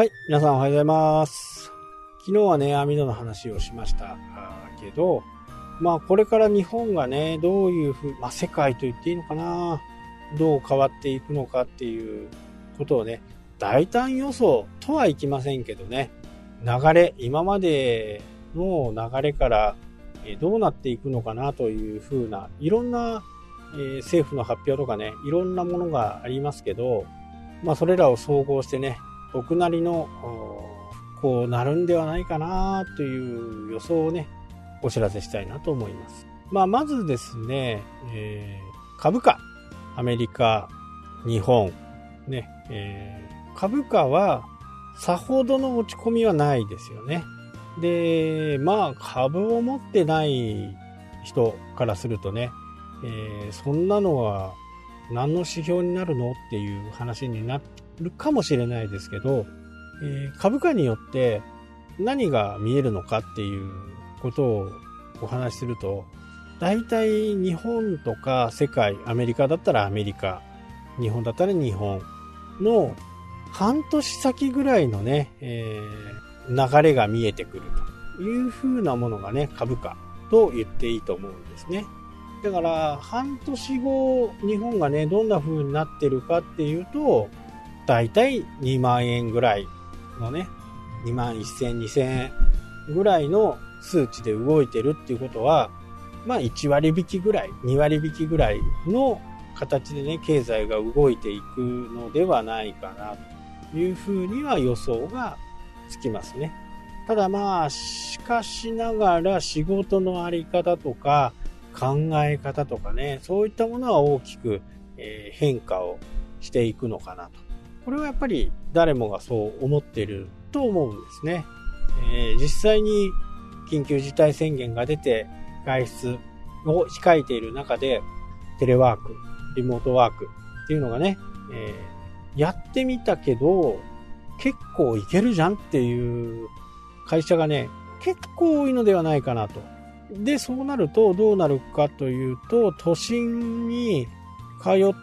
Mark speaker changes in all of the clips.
Speaker 1: はい、皆さんおはようございます。昨日はね、網戸の話をしました。けど、まあこれから日本がね、どういうふう、まあ世界と言っていいのかな、どう変わっていくのかっていうことをね、大胆予想とはいきませんけどね、流れ、今までの流れからどうなっていくのかなというふうな、いろんな、政府の発表とかね、いろんなものがありますけど、まあそれらを総合してね、僕なりのこうなるんではないかなという予想をね、お知らせしたいなと思います。まあまずですね、えー株価、アメリカ、日本、ね、えー株価はさほどの落ち込みはないですよね。で、まあ株を持ってない人からするとね、えーそんなのは何の指標になるの？っていう話になるかもしれないですけど、えー株価によって何が見えるのかっていうことをお話しすると、大体日本とか世界、アメリカだったらアメリカ、日本だったら日本の半年先ぐらいのね、えー流れが見えてくるというふうなものがね、株価と言っていいと思うんですね。だから、半年後、日本がね、どんな風になってるかっていうと、だいたい2万円ぐらいのね、2万1000、2000円ぐらいの数値で動いてるっていうことは、まあ1割引きぐらい、2割引きぐらいの形でね、経済が動いていくのではないかなというふうには予想がつきますね。ただまあ、しかしながら仕事のあり方とか考え方とかね、そういったものは大きく、え変化をしていくのかなと。これはやっぱり誰もがそう思っていると思うんですね。え実際に緊急事態宣言が出て外出を控えている中でテレワーク、リモートワークっていうのがね、えーやってみたけど結構いけるじゃんっていう会社がね、結構多いのではないかなと。で、そうなるとどうなるかというと、都心に通っ、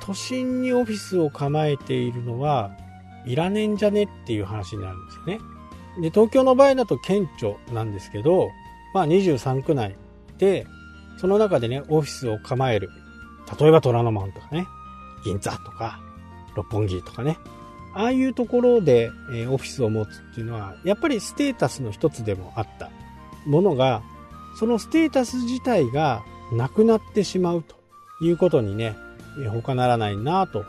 Speaker 1: 都心にオフィスを構えているのはいらねえんじゃねっていう話になるんですよね。で、東京の場合だと顕著なんですけど、まあ23区内で、その中でね、オフィスを構える。例えば虎ノ門とかね、銀座とか、六本木とかね。ああいうところで、えーオフィスを持つっていうのは、やっぱりステータスの一つでもあったものが、そのステータス自体がなくなってしまうということにね、他ならないなと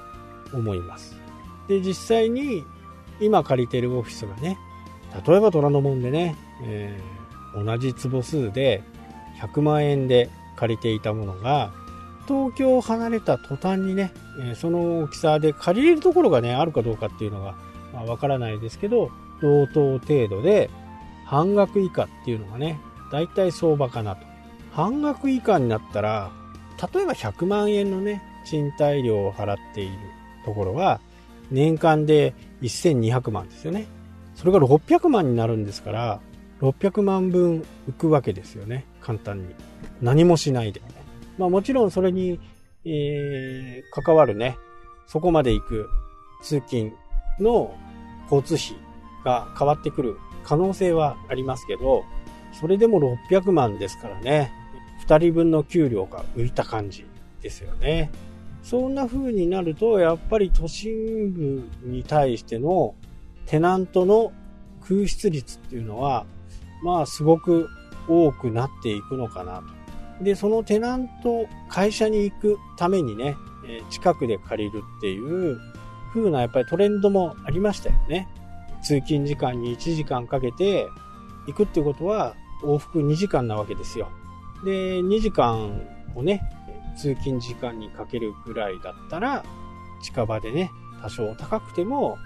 Speaker 1: 思います。で、実際に今借りてるオフィスがね、例えば虎ノ門でね、えー同じ坪数で100万円で借りていたものが、東京を離れた途端にね、えその大きさで借りれるところがね、あるかどうかっていうのが、まあわからないですけど、同等程度で半額以下っていうのがね、大体相場かなと。半額以下になったら、例えば100万円のね、賃貸料を払っているところは、年間で1200万ですよね。それが600万になるんですから、600万分浮くわけですよね。簡単に。何もしないで。まあもちろんそれに、えー関わるね、そこまで行く通勤の交通費が変わってくる可能性はありますけど、それでも600万ですからね、2人分の給料が浮いた感じですよね。そんな風になると、やっぱり都心部に対してのテナントの空室率っていうのは、まあすごく多くなっていくのかなと。で、そのテナント、会社に行くためにね、近くで借りるっていう風なやっぱりトレンドもありましたよね。通勤時間に1時間かけて行くってことは往復2時間なわけですよ。で、2時間をね、通勤時間にかけるぐらいだったら、近場でね、多少高くても、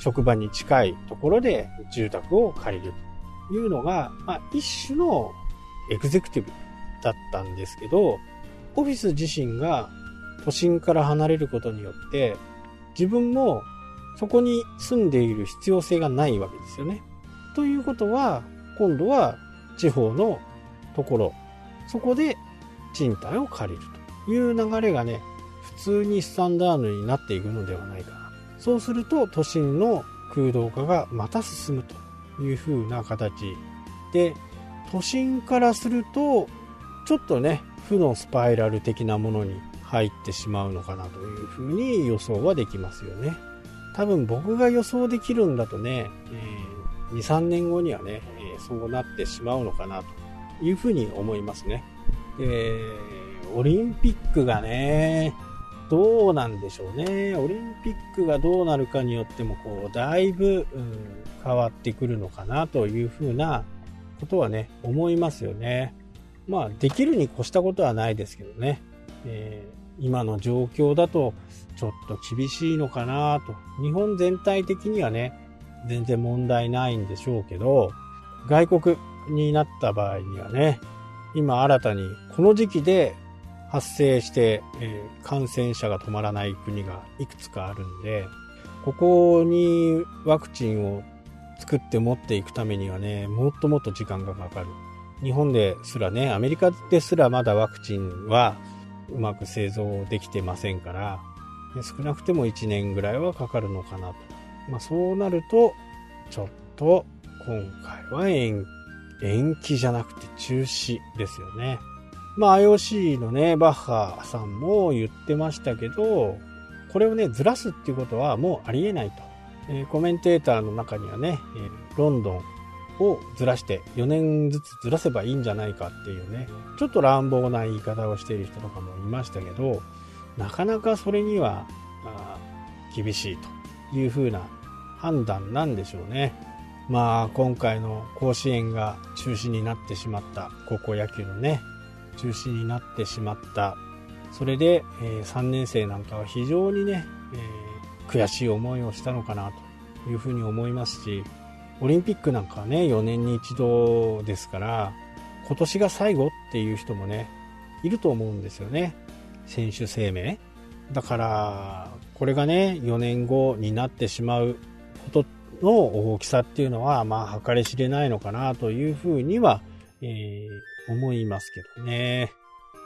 Speaker 1: 職場に近いところで住宅を借りるというのが、まあ、一種のエグゼクティブだったんですけど、オフィス自身が都心から離れることによって、自分もそこに住んでいる必要性がないわけですよね。ということは、今度は地方のところ、そこで賃貸を借りるという流れがね、普通にスタンダードになっていくのではないかな。そうすると都心の空洞化がまた進むという風な形で都心からするとちょっとね負のスパイラル的なものに入ってしまうのかなというふうに予想はできますよね多分僕が予想できるんだとね、え23年後にはね、えー、そうなってしまうのかなというふうに思いますねでオリンピックがねどうなんでしょうね。オリンピックがどうなるかによっても、こう、だいぶ、うん、変わってくるのかなというふうなことはね、思いますよね。まあ、できるに越したことはないですけどね。えー、今の状況だと、ちょっと厳しいのかなと。日本全体的にはね、全然問題ないんでしょうけど、外国になった場合にはね、今新たにこの時期で発生して、え、感染者が止まらない国がいくつかあるんで、ここにワクチンを作って持っていくためにはね、もっともっと時間がかかる。日本ですらね、アメリカですらまだワクチンはうまく製造できてませんから、少なくても1年ぐらいはかかるのかなと。まあ、そうなると、ちょっと今回は延期じゃなくて中止ですよね。まあ IOC のね、バッハさんも言ってましたけど、これをね、ずらすっていうことはもうありえないと。えー、コメンテーターの中にはね、えー、ロンドンをずらして4年ずつずらせばいいんじゃないかっていうね、ちょっと乱暴な言い方をしている人とかもいましたけど、なかなかそれには、厳しいというふうな判断なんでしょうね。まあ今回の甲子園が中止になってしまった高校野球のね、中止になってしまった。それで、え、3年生なんかは非常にね、え、悔しい思いをしたのかなというふうに思いますしオリンピックなんかはね4年に一度ですから今年が最後っていう人もねいると思うんですよね。選手生命。だからこれがね4年後になってしまうことの大きさっていうのはまあ計り知れないのかなというふうには、えー思いますけどね。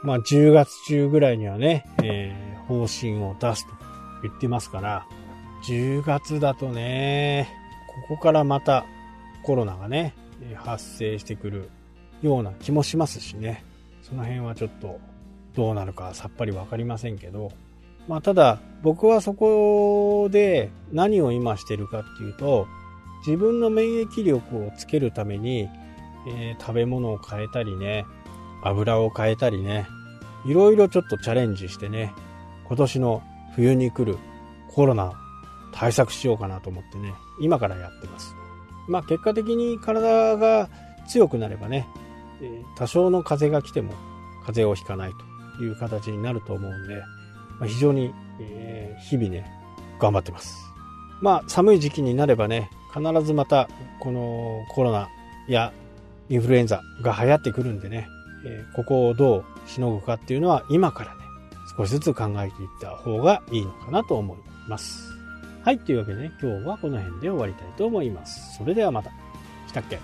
Speaker 1: まあ、10月中ぐらいにはね、えー、方針を出すと言ってますから、10月だとね、ここからまたコロナがね、発生してくるような気もしますしね。その辺はちょっとどうなるかさっぱりわかりませんけど、まあ、ただ僕はそこで何を今してるかっていうと、自分の免疫力をつけるためにえー、食べ物を変えたりね、油を変えたりね、いろいろちょっとチャレンジしてね、今年の冬に来るコロナ対策しようかなと思ってね、今からやってます。まあ結果的に体が強くなればね、多少の風が来ても風邪をひかないという形になると思うんで、まあ、非常に、えー、日々ね、頑張ってます。まあ寒い時期になればね、必ずまたこのコロナやインフルエンザが流行ってくるんでね、えー、ここをどうしのぐかっていうのは今からね、少しずつ考えていった方がいいのかなと思います。はい、というわけでね、今日はこの辺で終わりたいと思います。それではまた。したっけ？